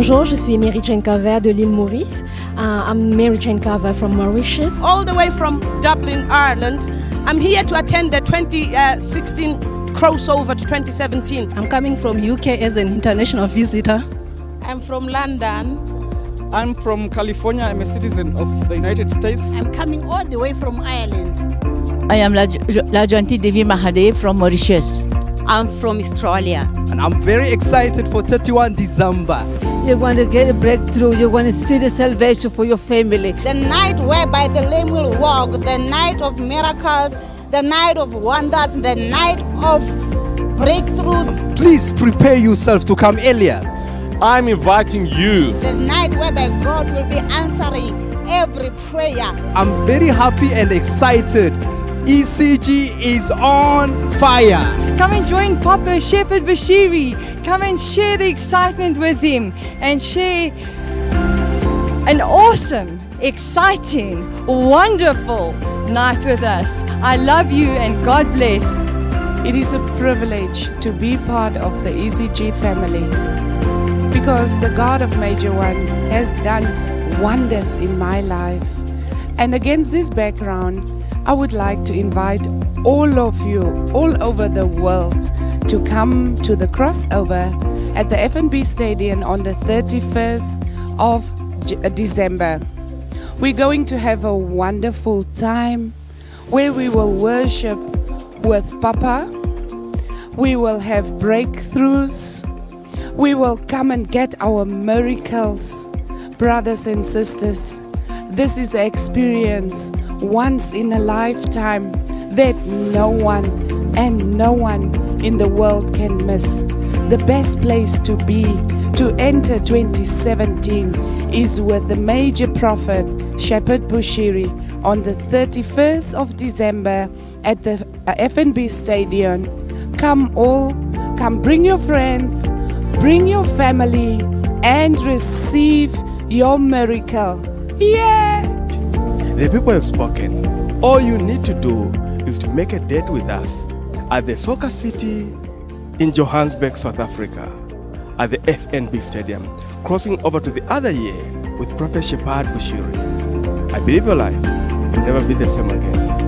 Bonjour, je suis Mary Jane Carver de l'île Maurice. Uh, I'm Mary Jane Carver from Mauritius. all the way from Dublin, Ireland. I'm here to attend the 2016 crossover to 2017. I'm coming from UK as an international visitor. I'm from London. I'm from California. I'm a citizen of the United States. I'm coming all the way from Ireland. I am Laj- Lajanti Devi Mahadev from Mauritius. I'm from Australia. And I'm very excited for 31 December. You're going to get a breakthrough. You want to see the salvation for your family. The night whereby the lame will walk, the night of miracles, the night of wonders, the night of breakthrough, Please prepare yourself to come earlier. I'm inviting you. the night whereby God will be answering every prayer. I'm very happy and excited. ECG is on fire. Come and join Papa Shepherd Bushiri. Come and share the excitement with him and share an awesome, exciting, wonderful night with us. I love you and God bless. It is a privilege to be part of the ECG family because the God of Major One has done wonders in my life. And against this background, I would like to invite all of you all over the world to come to the crossover at the FNB Stadium on the 31st of uh, December. We're going to have a wonderful time where we will worship with Papa. We will have breakthroughs. We will come and get our miracles, brothers and sisters. This is an experience once in a lifetime that no one and no one in the world can miss. The best place to be to enter 2017 is with the major prophet Shepherd Bushiri on the 31st of December at the uh, FNB Stadium. Come all, come bring your friends, bring your family, and receive your miracle. Yeah! The people have spoken. All you need to do is to make a date with us at the Soccer City in Johannesburg, South Africa, at the FNB Stadium, crossing over to the other year with Prophet Shepherd Bushiri. I believe your life will never be the same again.